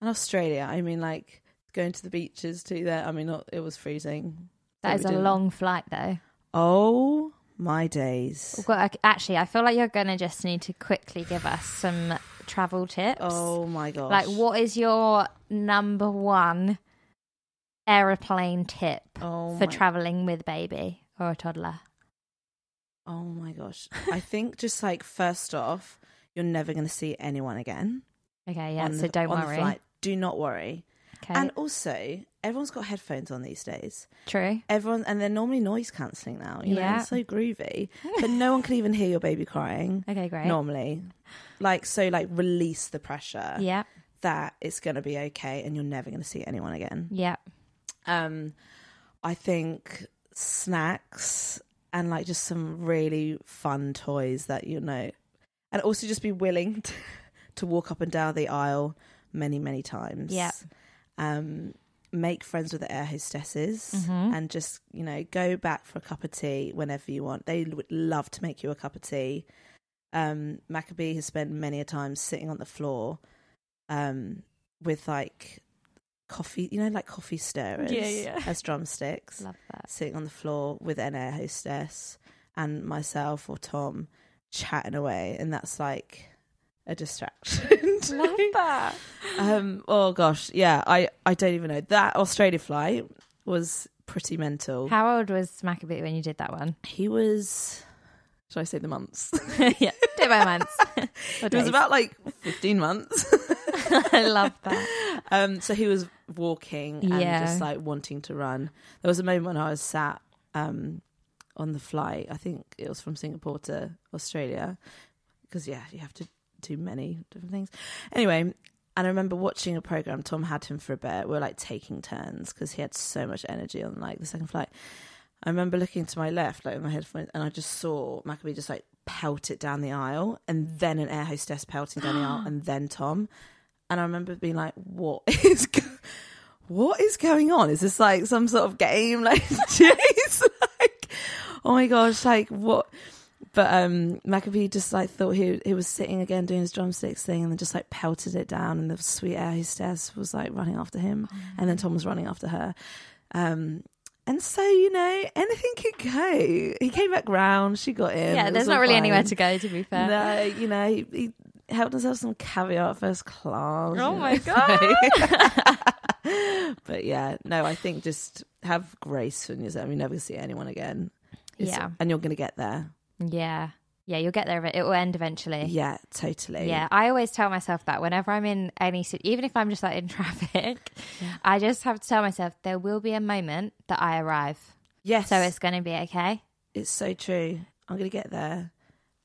[SPEAKER 2] and Australia. I mean, like going to the beaches too. There, I mean, not, it was freezing.
[SPEAKER 1] that
[SPEAKER 2] so
[SPEAKER 1] a
[SPEAKER 2] didn't-
[SPEAKER 1] long flight though
[SPEAKER 2] Oh my days!
[SPEAKER 1] Well, actually, I feel like you're going to just need to quickly give us some travel tips.
[SPEAKER 2] Oh my gosh!
[SPEAKER 1] like, what is your number one aeroplane tip
[SPEAKER 2] Oh
[SPEAKER 1] for traveling with baby or a toddler?
[SPEAKER 2] Oh my gosh. I think just like first off, you're never going to see anyone again.
[SPEAKER 1] Okay, yeah. so
[SPEAKER 2] the-
[SPEAKER 1] don't worry.
[SPEAKER 2] flight. Do not worry.
[SPEAKER 1] Okay,
[SPEAKER 2] And also, everyone's got headphones on these days.
[SPEAKER 1] true.
[SPEAKER 2] Everyone, and they're normally noise cancelling now. You know,
[SPEAKER 1] Yeah.
[SPEAKER 2] it's so groovy. but no one can even hear your baby crying
[SPEAKER 1] Okay, great.
[SPEAKER 2] normally. Like, so, like, release the pressure
[SPEAKER 1] Yeah,
[SPEAKER 2] that it's going to be okay and you're never going to see anyone again.
[SPEAKER 1] yeah.
[SPEAKER 2] Um, I think snacks and like just some really fun toys that you know, and also just be willing to, to walk up and down the aisle many, many times.
[SPEAKER 1] Yep.
[SPEAKER 2] Um, make friends with the air hostesses
[SPEAKER 1] Mhm.
[SPEAKER 2] and just you know go back for a cup of tea whenever you want. They would love to make you a cup of tea. Um, Maccabee has spent many a time sitting on the floor, um, with like coffee, you know, like coffee stirrers
[SPEAKER 1] Yeah, yeah.
[SPEAKER 2] as drumsticks,
[SPEAKER 1] Love that.
[SPEAKER 2] sitting on the floor with an air hostess and myself or Tom chatting away, and that's like a distraction. to
[SPEAKER 1] Love that.
[SPEAKER 2] Um, oh gosh, yeah, I I don't even know that Australia flight was pretty mental.
[SPEAKER 1] How old was Maccabee when you did that one?
[SPEAKER 2] he was. Should I say the months?
[SPEAKER 1] yeah, it by months.
[SPEAKER 2] It was about like fifteen months.
[SPEAKER 1] I love that.
[SPEAKER 2] Um, so he was walking and
[SPEAKER 1] Yeah.
[SPEAKER 2] just like wanting to run. There was a moment when I was sat um, on the flight. I think it was from Singapore to Australia because yeah, you have to do many different things. Anyway, and I remember watching a program. Tom had him for a bit. We were like taking turns because he had so much energy on like the second flight. I remember looking to my left, like with my headphones, and I just saw Maccabee just like pelt it down the aisle, and then an air hostess pelting down the aisle, and then Tom. And I remember being like, "What is, go- what is going on? Is this like some sort of game? Like, jeez, like, oh my gosh, like what?" But um Maccabee just like thought he he was sitting again doing his drumsticks thing, and then just like pelted it down, and the sweet air hostess was like running after him, and then Tom was running after her. Um, and so you know, anything could go. He came back round. She got in.
[SPEAKER 1] Yeah, there's not really
[SPEAKER 2] fine.
[SPEAKER 1] anywhere to go. To be fair.
[SPEAKER 2] No, you know, he, he helped himself some caviar first class.
[SPEAKER 1] Oh my
[SPEAKER 2] god! but yeah, no, I think just have grace when yourself. You never see anyone again. It's-
[SPEAKER 1] Yeah.
[SPEAKER 2] and you're gonna get there.
[SPEAKER 1] Yeah, yeah. You'll get there. It will end eventually.
[SPEAKER 2] Yeah, totally.
[SPEAKER 1] Yeah, I always tell myself that whenever I'm in any, even if I'm just like in traffic, I just have to tell myself there will be a moment that I arrive,
[SPEAKER 2] Yes.
[SPEAKER 1] so it's going to be okay.
[SPEAKER 2] it's so true. I'm gonna get there,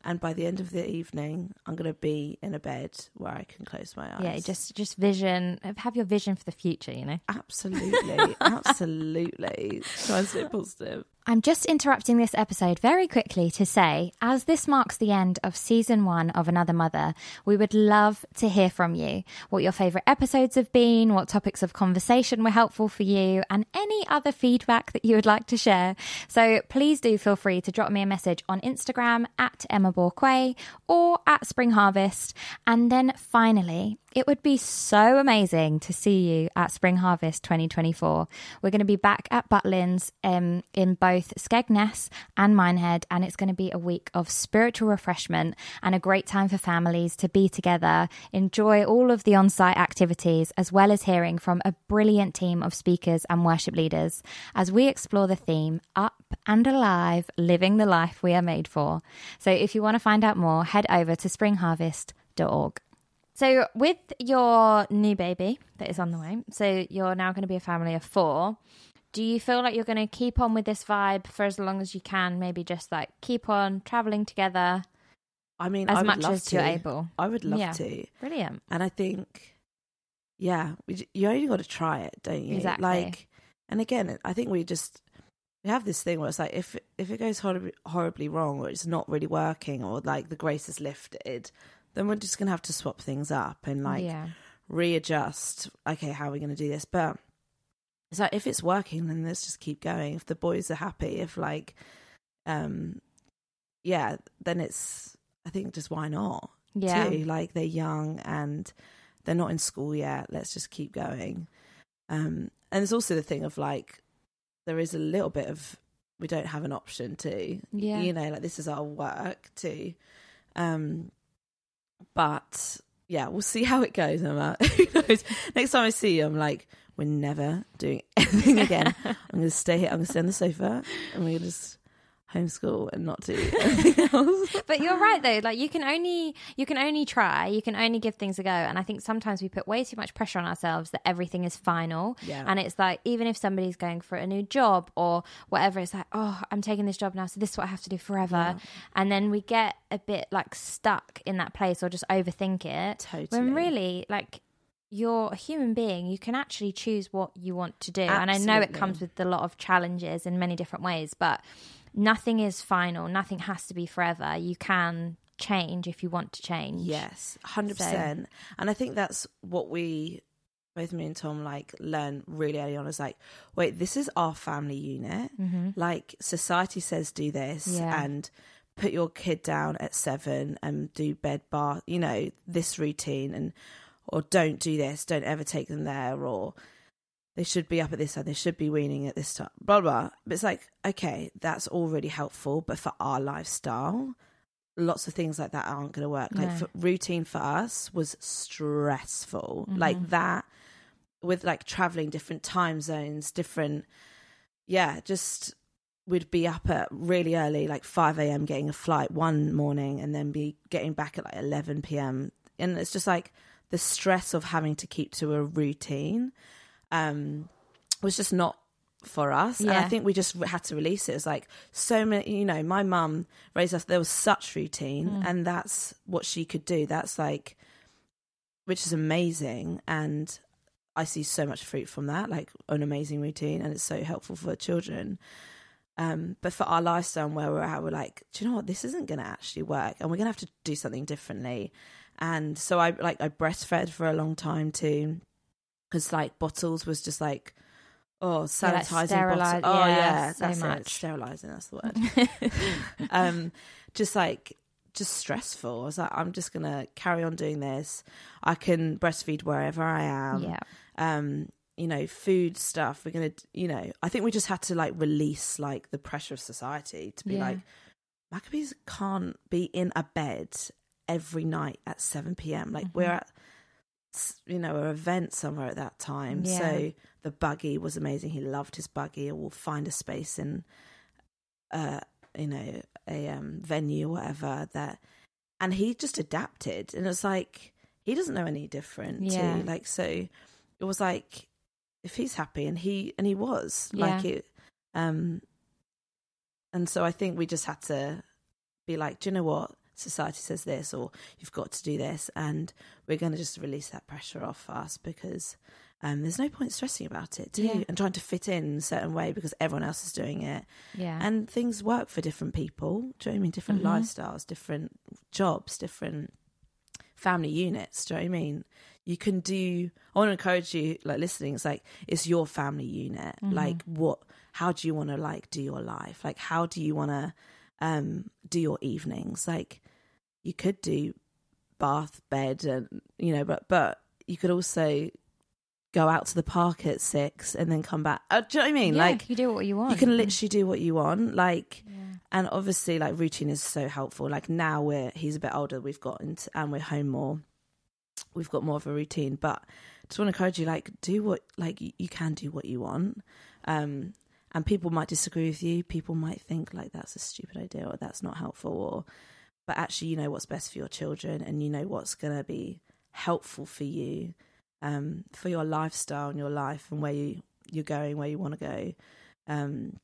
[SPEAKER 2] and by the end of the evening, I'm gonna be in a bed where I can close my eyes.
[SPEAKER 1] Yeah, just just vision, have your vision for the future. You know.
[SPEAKER 2] absolutely, absolutely. Try and stay positive.
[SPEAKER 1] I'm just interrupting this episode very quickly to say, as this marks the end of season one of Another Mother, we would love to hear from you. What your favourite episodes have been, what topics of conversation were helpful for you, and any other feedback that you would like to share. So please do feel free to drop me a message on Instagram at Emma Borquaye or at Spring Harvest. And then finally, it would be so amazing to see you at Spring Harvest 2024. We're going to be back at Butlins um, in both Skegness and Minehead, and it's going to be a week of spiritual refreshment and a great time for families to be together, enjoy all of the on site activities, as well as hearing from a brilliant team of speakers and worship leaders as we explore the theme Up and Alive, Living the Life We Are Made For. So if you want to find out more, head over to springharvest.org. So, with your new baby that is on the way, so you're now going to be a family of four. Do you feel like you're going to keep on with this vibe for as long as you can? Maybe just like keep on traveling together
[SPEAKER 2] I mean,
[SPEAKER 1] as
[SPEAKER 2] I
[SPEAKER 1] much as
[SPEAKER 2] to.
[SPEAKER 1] you're able.
[SPEAKER 2] I would love
[SPEAKER 1] Yeah.
[SPEAKER 2] to.
[SPEAKER 1] Brilliant.
[SPEAKER 2] And I think, yeah, you only got to try it, don't you?
[SPEAKER 1] Exactly.
[SPEAKER 2] Like, and again, I think we just we have this thing where it's like if if it goes horribly, horribly wrong or it's not really working or like the grace is lifted, then we're just gonna have to swap things up and like
[SPEAKER 1] yeah.
[SPEAKER 2] readjust. Okay, how are we gonna do this? But it's like if it's working, then let's just keep going. If the boys are happy, if like, um, yeah, then it's I think just why not?
[SPEAKER 1] Yeah.
[SPEAKER 2] too. Like they're young and they're not in school yet. Let's just keep going. Um, and there's also the thing of like there is a little bit of we don't have an option to,
[SPEAKER 1] Yeah.
[SPEAKER 2] you know, like this is our work too. Um, but yeah, we'll see how it goes, Emma. Who knows? Next time I see you, I'm like, we're never doing anything again. I'm going to stay here. I'm going to stay on the sofa, and we're just homeschool and not do anything else.
[SPEAKER 1] but you're right though. Like you can only you can only try. You can only give things a go. And i think sometimes we put way too much pressure on ourselves that everything is final.
[SPEAKER 2] Yeah.
[SPEAKER 1] and it's like even if somebody's going for a new job or whatever it's like oh i'm taking this job now so this is what i have to do forever. And then we get a bit like stuck in that place or just overthink it.
[SPEAKER 2] Totally.
[SPEAKER 1] when really like you're a human being you can actually choose what you want to do. And i know it comes with a lot of challenges in many different ways but nothing is final nothing has to be forever you can change if you want to change
[SPEAKER 2] Yes, hundred percent. And I think that's what we, both me and Tom, like learn really early on. Is like, wait, this is our family unit. Like society says, do this,
[SPEAKER 1] Mm-hmm. Yeah.
[SPEAKER 2] and put your kid down at seven and do bed bath. You know this routine, and or don't do this. Don't ever take them there, or they should be up at this time. They should be weaning at this time. Blah blah. But it's like, okay, that's all really helpful, but for our lifestyle lots of things like that aren't going to work. Like
[SPEAKER 1] No.
[SPEAKER 2] for, routine for us was stressful.
[SPEAKER 1] Mm-hmm.
[SPEAKER 2] Like that with like traveling different time zones, different yeah, just we'd be up at really early, like 5 a.m. getting a flight one morning and then be getting back at like 11 p.m. And it's just like the stress of having to keep to a routine um, was just not for us. And I think we just had to release it. It's like so many, you know, my mum raised us, there was such routine
[SPEAKER 1] Mm.
[SPEAKER 2] and that's what she could do. That's like, which is amazing. And I see so much fruit from that, like an amazing routine, and it's so helpful for children. Um, but for our lifestyle and where we're at, we're like, do you know what? This isn't going to actually work, and we're going to have to do something differently. And so I like I breastfed for a long time too, because like bottles was just like, oh,
[SPEAKER 1] Yeah, like
[SPEAKER 2] sanitizing bottles. Oh
[SPEAKER 1] yeah,
[SPEAKER 2] yeah,
[SPEAKER 1] so
[SPEAKER 2] that's
[SPEAKER 1] much.
[SPEAKER 2] it. Sterilizing, that's the word. um, just like just stressful. I was like, I'm just gonna carry on doing this. I can breastfeed wherever I am.
[SPEAKER 1] yeah
[SPEAKER 2] Um, you know, food stuff. We're gonna, you know, I think we just had to like release like the pressure of society to be
[SPEAKER 1] Yeah.
[SPEAKER 2] like, Maccabees can't be in a bed every night at seven p.m. Like we're
[SPEAKER 1] Mhm.
[SPEAKER 2] at, you know, an event somewhere at that time.
[SPEAKER 1] Yeah.
[SPEAKER 2] So the buggy was amazing. He loved his buggy. We'll find a space in, uh, you know, a um, venue or whatever that, and he just adapted. And it's like he doesn't know any different.
[SPEAKER 1] Yeah.
[SPEAKER 2] Too. Like so, it was like if he's happy, and he and he was like it. Um, and so I think we just had to be like, do you know what? Society says this, or you've got to do this, and we're going to just release that pressure off us because um, there's no point stressing about it, too,
[SPEAKER 1] Yeah.
[SPEAKER 2] and trying to fit in in a certain way because everyone else is doing it,
[SPEAKER 1] yeah
[SPEAKER 2] and things work for different people. Do you know what I mean? Different
[SPEAKER 1] Mhm.
[SPEAKER 2] lifestyles, different jobs, different family units. Do you know what I mean? You can do. I want to encourage you, like listening. It's like it's your family unit.
[SPEAKER 1] Mhm.
[SPEAKER 2] Like what? How do you want to like do your life? Like how do you want to um do your evenings? Like you could do bath, bed, and you know, but but you could also go out to the park at six and then come back. Uh, do you know what I mean?
[SPEAKER 1] yeah,
[SPEAKER 2] like
[SPEAKER 1] you do what you want
[SPEAKER 2] you can literally do what you want. Like
[SPEAKER 1] yeah.
[SPEAKER 2] and obviously like routine is so helpful like now we're he's a bit older we've got into and we're home more we've got more of a routine but just want to encourage you like do what like you, you can do what you want um and people might disagree with you people might think like that's a stupid idea or that's not helpful or but actually you know what's best for your children and you know what's going to be helpful for you um for your lifestyle and your life and where you you're going where you want to go um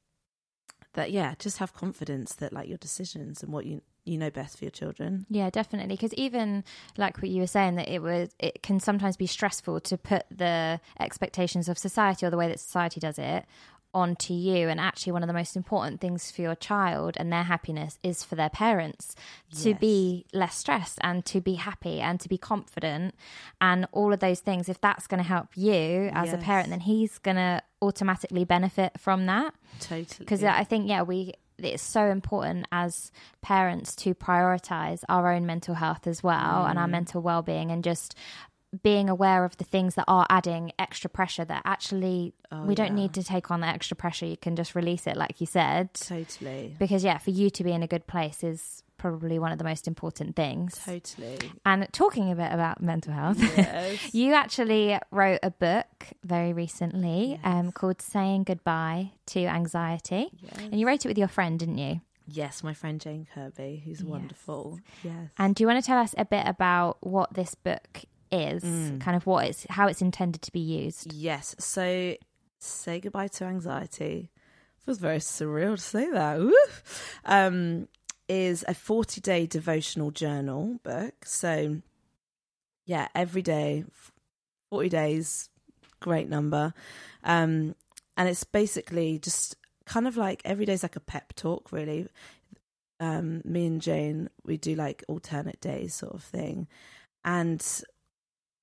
[SPEAKER 2] that yeah just have confidence that like your decisions and what you you know best for your children
[SPEAKER 1] Yeah, definitely. Because even like what you were saying, that it was, it can sometimes be stressful to put the expectations of society or the way that society does it onto you. And actually, one of the most important things for your child and their happiness is for their parents to be less stressed and to be happy and to be confident and all of those things. If that's going to help you as a parent, then he's going to automatically benefit from that
[SPEAKER 2] totally
[SPEAKER 1] because I think yeah we it's so important as parents to prioritize our own mental health as well and our
[SPEAKER 2] Mm.
[SPEAKER 1] mental well-being and just being aware of the things that are adding extra pressure that actually
[SPEAKER 2] Oh,
[SPEAKER 1] we don't
[SPEAKER 2] yeah.
[SPEAKER 1] need to take on the extra pressure you can just release it like you said
[SPEAKER 2] totally
[SPEAKER 1] because yeah for you to be in a good place is probably one of the most important things
[SPEAKER 2] totally
[SPEAKER 1] and talking a bit about mental health
[SPEAKER 2] yes
[SPEAKER 1] you actually wrote a book very recently um, called saying goodbye to anxiety
[SPEAKER 2] yes.
[SPEAKER 1] and you wrote it with your friend, didn't you?
[SPEAKER 2] Yes, my friend Jane Kirby, who's
[SPEAKER 1] Yes.
[SPEAKER 2] wonderful. Yes.
[SPEAKER 1] And do you want to tell us a bit about what this book is,
[SPEAKER 2] Mm.
[SPEAKER 1] kind of what it's how it's intended to be used?
[SPEAKER 2] Yes. So say goodbye to anxiety. Feels very surreal to say that. Um, is a 40 day devotional journal book. So, yeah, every day, 40 days, great number. Um, and it's basically just kind of like every day's like a pep talk, really. Um, me and Jane, we do like alternate days sort of thing. And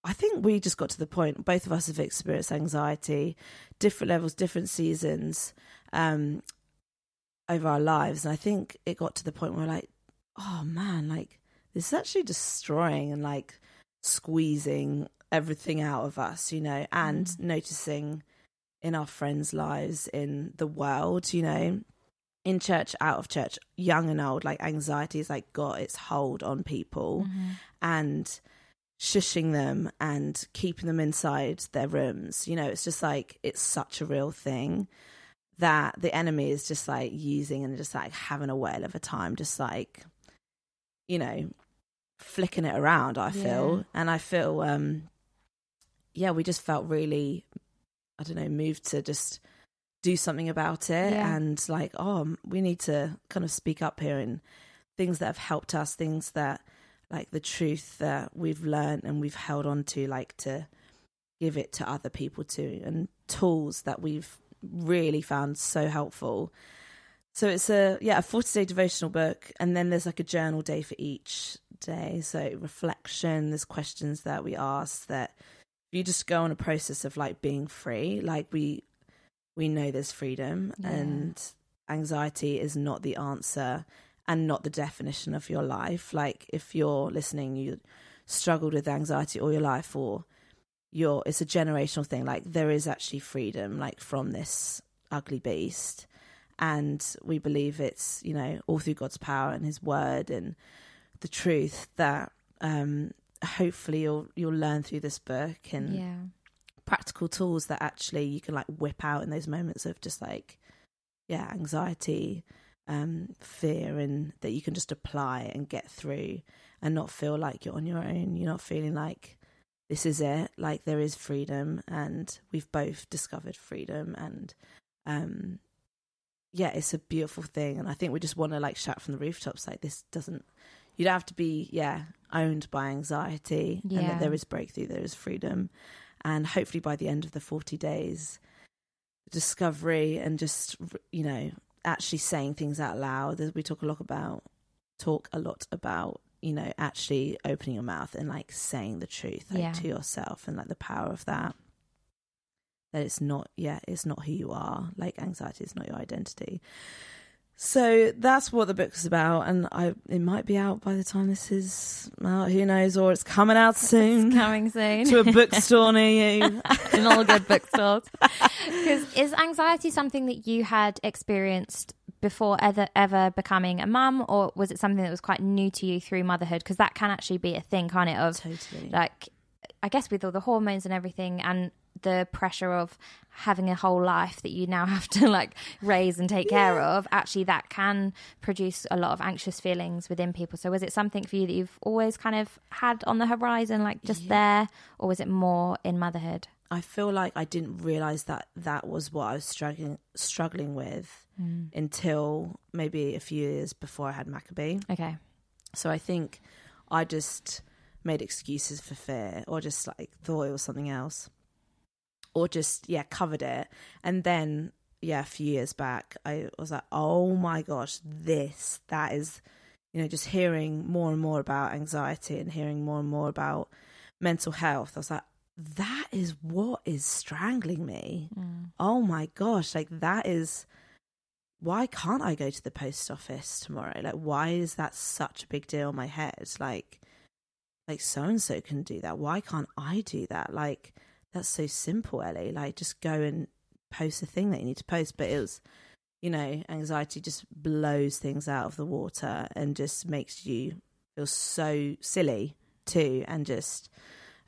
[SPEAKER 2] I think we just got to the point, both of us have experienced anxiety, different levels, different seasons um, over our lives. And I think it got to the point where we're like, oh man, like this is actually destroying and like squeezing everything out of us, you know, and
[SPEAKER 1] Mm.
[SPEAKER 2] noticing in our friends' lives, in the world, you know, in church, out of church, young and old, like anxiety has like got its hold on people and shushing them and keeping them inside their rooms. You know, it's just like it's such a real thing that the enemy is just like using and just like having a whale of a time, just like, you know, flicking it around, I feel.
[SPEAKER 1] Yeah.
[SPEAKER 2] And I feel um yeah, we just felt really I don't know, moved to just do something about it
[SPEAKER 1] Yeah.
[SPEAKER 2] and like, oh, we need to kind of speak up here and things that have helped us, things that like the truth that we've learned and we've held on to, like to give it to other people too, and tools that we've really found so helpful. So it's a yeah a forty day devotional book, and then there's like a journal day for each day. So reflection, there's questions that we ask that you just go on a process of like being free, like we we know there's freedom
[SPEAKER 1] Yeah.
[SPEAKER 2] and anxiety is not the answer and not the definition of your life. Like if you're listening, you struggled with anxiety all your life, or you're it's a generational thing. Like there is actually freedom, like from this ugly beast, and we believe it's you know all through God's power and His Word and the truth that um hopefully you'll you'll learn through this book and
[SPEAKER 1] Yeah.
[SPEAKER 2] practical tools that actually you can like whip out in those moments of just like yeah anxiety um fear and that you can just apply and get through and not feel like you're on your own. You're not feeling like this is it like there is freedom and we've both discovered freedom and um yeah it's a beautiful thing. And i think we just want to like shout from the rooftops like this doesn't you don't have to be yeah owned by anxiety and that there is breakthrough there is freedom. And hopefully by the end of the 40 days discovery and just you know actually saying things out loud we talk a lot about talk a lot about you know actually opening your mouth and like saying the truth like,
[SPEAKER 1] Yeah.
[SPEAKER 2] to yourself and like the power of that. That it's not yeah it's not who you are. Like anxiety is not your identity so that's what the book's about and i it might be out by the time this is out who knows or it's coming out soon
[SPEAKER 1] Coming soon
[SPEAKER 2] to a bookstore near you
[SPEAKER 1] in all good bookstores. Because is anxiety something that you had experienced before ever ever becoming a mum, or was it something that was quite new to you through motherhood? Because that can actually be a thing, can't it? Of
[SPEAKER 2] totally
[SPEAKER 1] like, I guess with all the hormones and everything, and the pressure of having a whole life that you now have to like raise and take care of, actually that can produce a lot of anxious feelings within people. So was it something for you that you've always kind of had on the horizon, like just
[SPEAKER 2] Yeah.
[SPEAKER 1] there, or was it more in motherhood?
[SPEAKER 2] I feel like I didn't realize that that was what I was struggling struggling with mm. until maybe a few years before I had Maccabee.
[SPEAKER 1] Okay.
[SPEAKER 2] So I think I just made excuses for fear or just like thought it was something else or just yeah covered it and then yeah a few years back I was like oh my gosh this that is you know just hearing more and more about anxiety and hearing more and more about mental health I was like that is what is strangling me mm. oh my gosh like that is why can't I go to the post office tomorrow? Like, why is that such a big deal in my head? Like, like so and so can do that. Why can't I do that? Like, that's so simple, Ellie. Like, just go and post the thing that you need to post. But it was, you know, anxiety just blows things out of the water and just makes you feel so silly too, and just,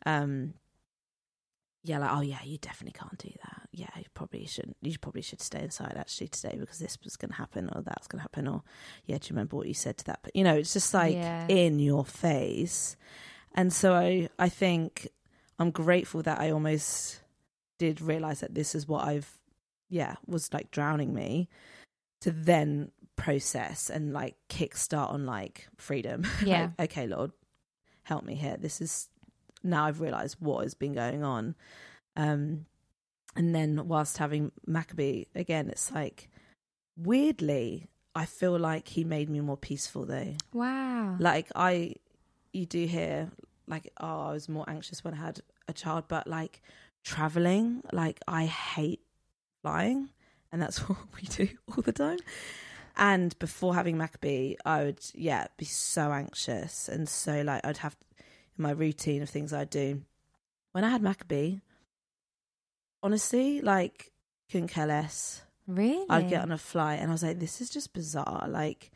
[SPEAKER 2] um, yeah, like, oh yeah, you definitely can't do that. yeah, you probably shouldn't. You probably should stay inside actually today because this was going to happen or that's going to happen or yeah, do you remember what you said to that? But you know, it's just like
[SPEAKER 1] Yeah.
[SPEAKER 2] in your face. And so I, I think I'm grateful that I almost did realize that this is what I've, yeah, was like drowning me to then process and like kickstart on like freedom.
[SPEAKER 1] Yeah.
[SPEAKER 2] Like, okay, Lord, help me here. This is now I've realized what has been going on. Um, and then whilst having Maccabee again, it's like weirdly, I feel like he made me more peaceful though.
[SPEAKER 1] Wow.
[SPEAKER 2] Like I, you do hear like, oh, I was more anxious when I had a child, but like traveling, like I hate flying, and that's what we do all the time. And before having Maccabee, I would yeah be so anxious and so like I'd have my routine of things I do. When I had Maccabee, honestly, like couldn't care less.
[SPEAKER 1] Really?
[SPEAKER 2] I'd get on a flight and I was like, this is just bizarre. Like,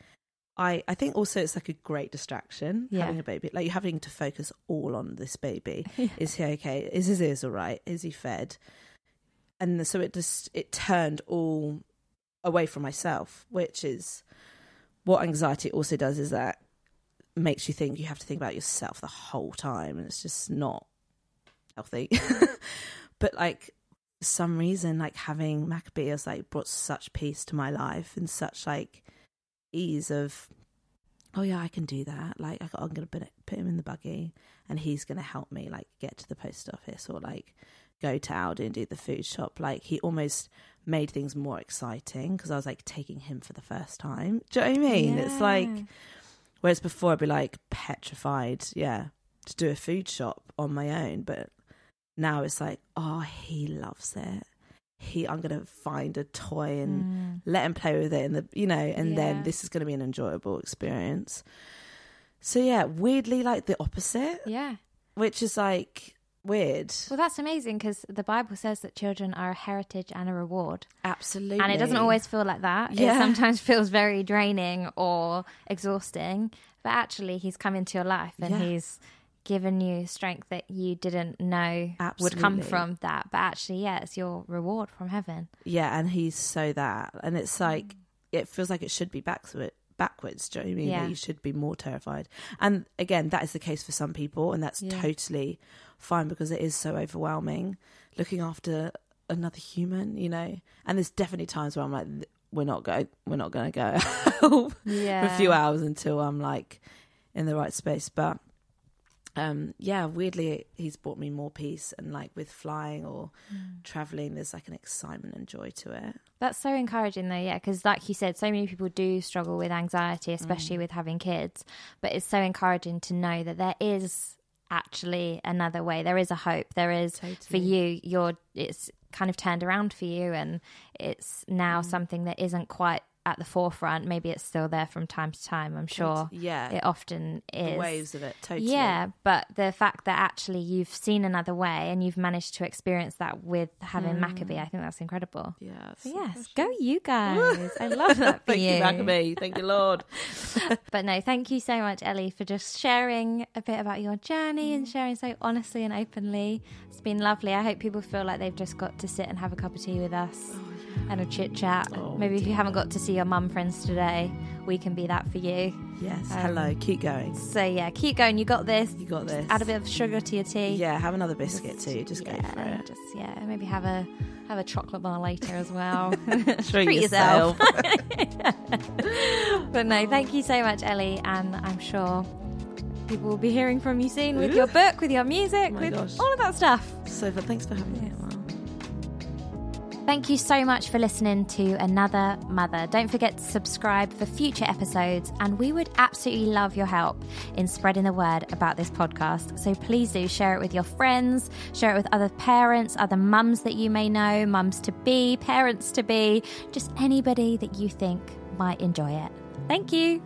[SPEAKER 2] I I think also it's like a great distraction
[SPEAKER 1] Yeah.
[SPEAKER 2] having a baby. Like you're having to focus all on this baby. Is he okay? Is his ears all right? Is he fed? And so it just it turned all away from myself, which is what anxiety also does. Is that makes you think you have to think about yourself the whole time, and it's just not healthy. but like for some reason, like having Maccabee has like brought such peace to my life and such like ease of, oh yeah, I can do that. Like I, I'm gonna put, put him in the buggy, and he's gonna help me like get to the post office or like go to Aldi and do the food shop. Like he almost made things more exciting because I was like taking him for the first time. Do you know what I mean? It's like Whereas before I'd be like petrified, yeah, to do a food shop on my own. But now it's like, oh, he loves it. He, I'm gonna find a toy and
[SPEAKER 1] Mm.
[SPEAKER 2] let him play with it, and the, you know, and
[SPEAKER 1] Yeah.
[SPEAKER 2] then this is gonna be an enjoyable experience. So yeah, weirdly like the opposite,
[SPEAKER 1] Yeah.
[SPEAKER 2] which is like weird.
[SPEAKER 1] Well, that's amazing because the Bible says that children are a heritage and a reward.
[SPEAKER 2] Absolutely,
[SPEAKER 1] And it doesn't always feel like that. It
[SPEAKER 2] Yeah.
[SPEAKER 1] sometimes feels very draining or exhausting. But actually, he's come into your life and
[SPEAKER 2] Yeah.
[SPEAKER 1] he's given you strength that you didn't know would come from that. But actually, yeah, it's your reward from heaven.
[SPEAKER 2] Yeah, and he's so that, and it's mm. like it feels like it should be backwards. Backwards, do you know I mean?
[SPEAKER 1] Yeah.
[SPEAKER 2] That you should be more terrified. And again, that is the case for some people, and that's
[SPEAKER 1] Yeah.
[SPEAKER 2] totally fine because it is so overwhelming looking after another human, you know. And there's definitely times where I'm like, we're not going, we're not going to go
[SPEAKER 1] Yeah.
[SPEAKER 2] for a few hours until I'm like in the right space. But um, yeah, weirdly, he's brought me more peace, and like with flying or
[SPEAKER 1] Mm.
[SPEAKER 2] traveling, there's like an excitement and joy to it.
[SPEAKER 1] That's so encouraging, though, yeah, because like you said, so many people do struggle with anxiety,
[SPEAKER 2] Mm.
[SPEAKER 1] especially with having kids. But it's so encouraging to know that there is actually another way. There is a hope. There is for
[SPEAKER 2] Totally.
[SPEAKER 1] you. You're it's kind of turned around for you, and it's now
[SPEAKER 2] Mm.
[SPEAKER 1] something that isn't quite at the forefront. Maybe it's still there from time to time. I'm sure
[SPEAKER 2] Yeah,
[SPEAKER 1] it often is.
[SPEAKER 2] the waves of it. Totally.
[SPEAKER 1] Yeah, but the fact that actually you've seen another way and you've managed to experience that with having Maccabee, I think that's incredible.
[SPEAKER 2] Yeah.
[SPEAKER 1] So yes, go you guys. I love that for
[SPEAKER 2] Thank you,
[SPEAKER 1] you.
[SPEAKER 2] Maccabee. Thank you, Lord.
[SPEAKER 1] But no, thank you so much, Ellie, for just sharing a bit about your journey
[SPEAKER 2] Mm.
[SPEAKER 1] and sharing so honestly and openly. It's been lovely. I hope people feel like they've just got to sit and have a cup of tea with us and a chit chat.
[SPEAKER 2] Oh,
[SPEAKER 1] Maybe if you haven't got to see your mum friends today, we can be that for you.
[SPEAKER 2] Yes.
[SPEAKER 1] Um,
[SPEAKER 2] Hello. Keep going.
[SPEAKER 1] So yeah, keep going. You got this.
[SPEAKER 2] You got this.
[SPEAKER 1] Add a bit of sugar to your tea.
[SPEAKER 2] Yeah. Have another biscuit too. Just
[SPEAKER 1] yeah,
[SPEAKER 2] go for it.
[SPEAKER 1] Just yeah, maybe have a have a chocolate bar later as well.
[SPEAKER 2] Treat,
[SPEAKER 1] yourself.
[SPEAKER 2] yourself.
[SPEAKER 1] but no, thank you so much, Ellie, and I'm sure people will be hearing from you soon with your book, with your music,
[SPEAKER 2] Oh
[SPEAKER 1] with
[SPEAKER 2] gosh.
[SPEAKER 1] all of that stuff.
[SPEAKER 2] so, but thanks for having me.
[SPEAKER 1] Yes.
[SPEAKER 2] Wow.
[SPEAKER 1] Thank you so much for listening to Another Mother. Don't forget to subscribe for future episodes, and we would absolutely love your help in spreading the word about this podcast. So please do share it with your friends, share it with other parents, other mums that you may know, mums to be, parents to be, just anybody that you think might enjoy it. Thank you.